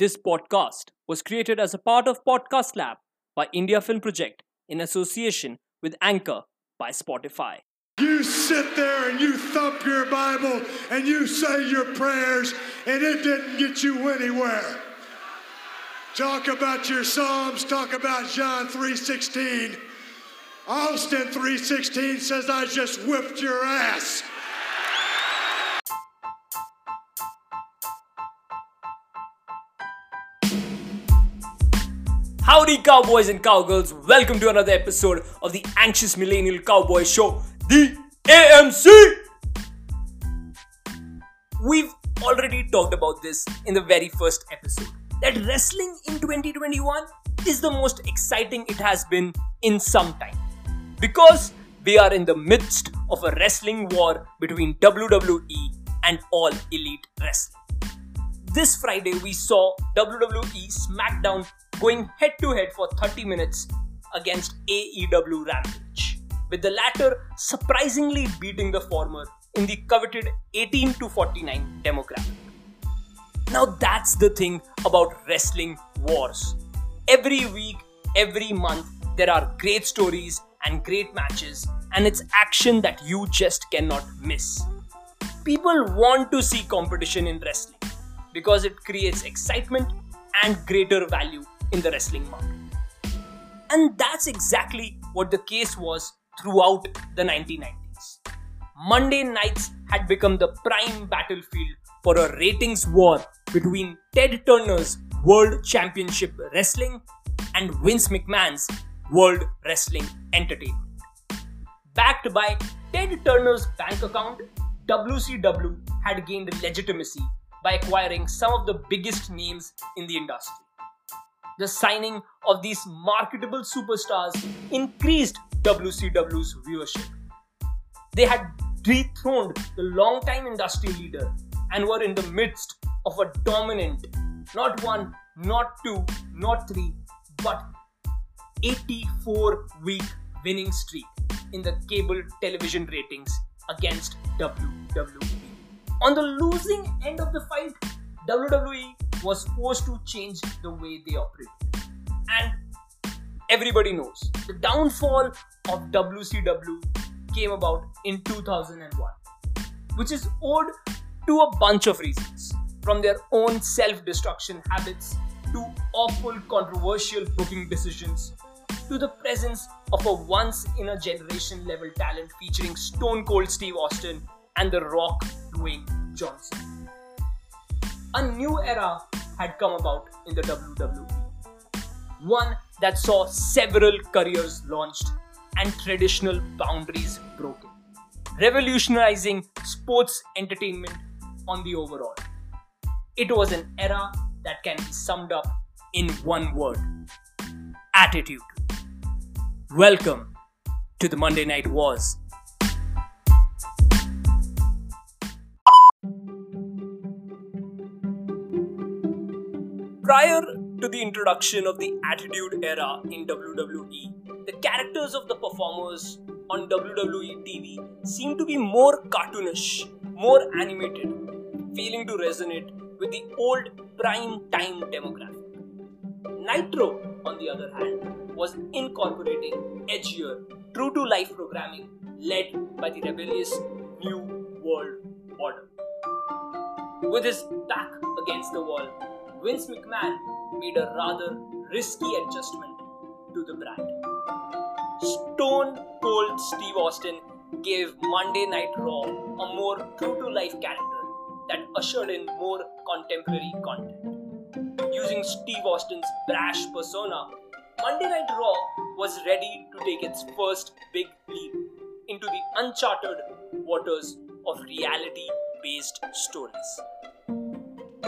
This podcast was created as a part of Podcast Lab by India Film Project in association with Anchor by Spotify. You sit there and you thump your Bible and you say your prayers, and it didn't get you anywhere. Talk about your Psalms, talk about John 3:16. Austin 3:16 says I just whipped your ass. Howdy, cowboys and cowgirls. Welcome to another episode of the Anxious Millennial Cowboy Show, the AMC. We've already talked about this in the very first episode that wrestling in 2021 is the most exciting it has been in some time because we are in the midst of a wrestling war between WWE and All Elite Wrestling. This Friday, we saw WWE SmackDown going head to head for 30 minutes against AEW Rampage, with the latter surprisingly beating the former in the coveted 18 to 49 demographic. Now, that's the thing about wrestling wars. Every week, every month, there are great stories and great matches, and it's action that you just cannot miss. People want to see competition in wrestling because it creates excitement and greater value in the wrestling market. And that's exactly what the case was throughout the 1990s. Monday nights had become the prime battlefield for a ratings war between Ted Turner's World Championship Wrestling and Vince McMahon's World Wrestling Entertainment. Backed by Ted Turner's bank account, WCW had gained legitimacy by acquiring some of the biggest names in the industry. The signing of these marketable superstars increased WCW's viewership. They had dethroned the long-time industry leader and were in the midst of a dominant, not one, not two, not three, but 84 week winning streak in the cable television ratings against WWE. On the losing end of the fight, WWE was forced to change the way they operate. And everybody knows the downfall of WCW came about in 2001, which is owed to a bunch of reasons from their own self destruction habits to awful controversial booking decisions to the presence of a once in a generation level talent featuring Stone Cold Steve Austin and The Rock Dwayne Johnson. A new era had come about in the WWE. One that saw several careers launched and traditional boundaries broken, revolutionizing sports entertainment on the overall. It was an era that can be summed up in one word attitude. Welcome to the Monday Night Wars. Prior to the introduction of the Attitude Era in WWE, the characters of the performers on WWE TV seemed to be more cartoonish, more animated, failing to resonate with the old prime time demographic. Nitro, on the other hand, was incorporating edgier, true to life programming led by the rebellious New World Order. With his back against the wall, Vince McMahon made a rather risky adjustment to the brand. Stone Cold Steve Austin gave Monday Night Raw a more true to life character that ushered in more contemporary content. Using Steve Austin's brash persona, Monday Night Raw was ready to take its first big leap into the uncharted waters of reality based stories.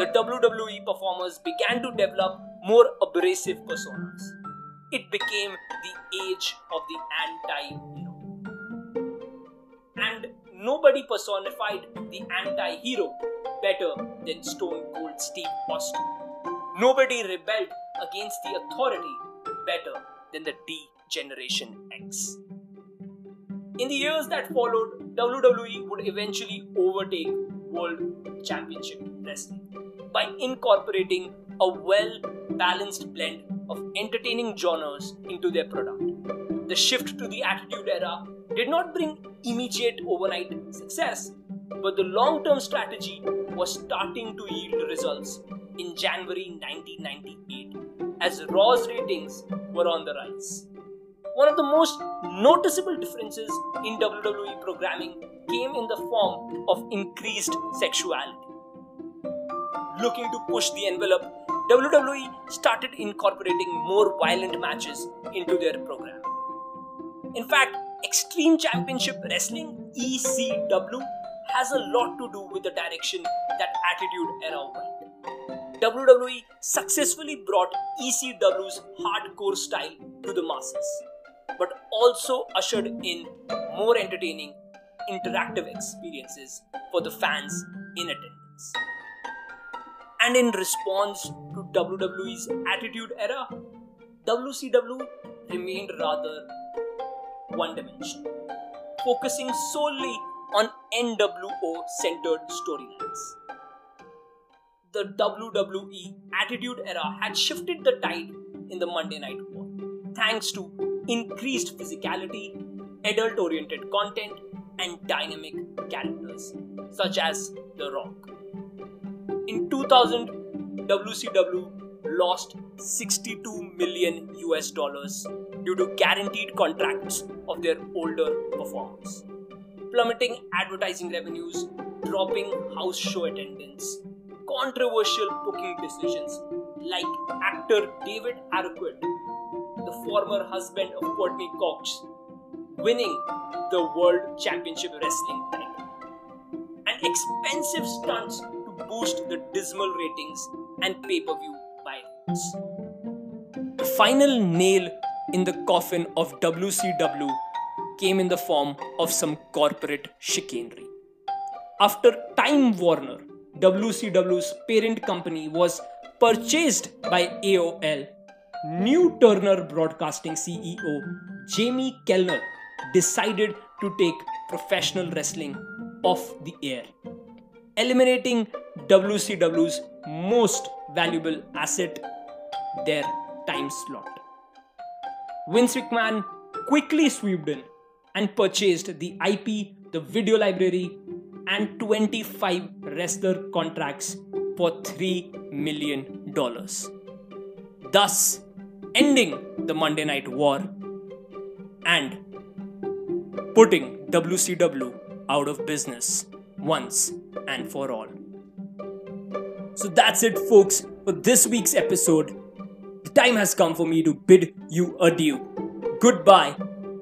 The WWE performers began to develop more abrasive personas. It became the age of the anti hero. And nobody personified the anti hero better than Stone Cold Steve Austin. Nobody rebelled against the authority better than the D Generation X. In the years that followed, WWE would eventually overtake World Championship Wrestling by incorporating a well balanced blend of entertaining genres into their product. The shift to the Attitude Era did not bring immediate overnight success, but the long term strategy was starting to yield results in January 1998 as Raw's ratings were on the rise. One of the most noticeable differences in WWE programming came in the form of increased sexuality. Looking to push the envelope, WWE started incorporating more violent matches into their program. In fact, Extreme Championship Wrestling ECW has a lot to do with the direction that Attitude Era went. WWE successfully brought ECW's hardcore style to the masses, but also ushered in more entertaining, interactive experiences for the fans in attendance. And in response to WWE's Attitude Era, WCW remained rather one dimensional, focusing solely on NWO centered storylines. The WWE Attitude Era had shifted the tide in the Monday Night War thanks to increased physicality, adult oriented content, and dynamic characters such as The Rock. In 2000, WCW lost 62 million US dollars due to guaranteed contracts of their older performers, plummeting advertising revenues, dropping house show attendance, controversial booking decisions like actor David Arquette, the former husband of Courteney Cox, winning the World Championship Wrestling title, and expensive stunts boost the dismal ratings and pay per view violence. The final nail in the coffin of WCW came in the form of some corporate chicanery. After Time Warner, WCW's parent company was purchased by AOL, new Turner Broadcasting CEO Jamie Kellner decided to take professional wrestling off the air, eliminating WCW's most valuable asset, their time slot. Vince McMahon quickly swooped in and purchased the IP, the video library, and 25 wrestler contracts for $3 million. Thus, ending the Monday Night War and putting WCW out of business once and for all. So that's it, folks, for this week's episode. The time has come for me to bid you adieu. Goodbye,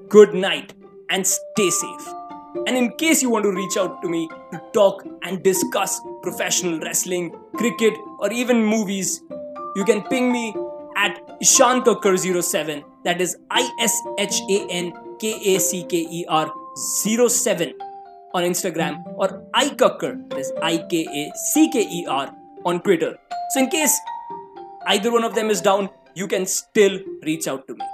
good night, and stay safe. And in case you want to reach out to me to talk and discuss professional wrestling, cricket, or even movies, you can ping me at Ishankakkar07. That is I S H A N K A C K E R 07 on Instagram or iKakkar, that is I K A C K E R on Twitter. So, in case either one of them is down, you can still reach out to me.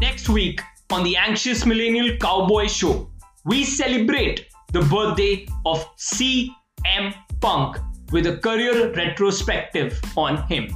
Next week on the Anxious Millennial Cowboy Show, we celebrate the birthday of CM Punk with a career retrospective on him.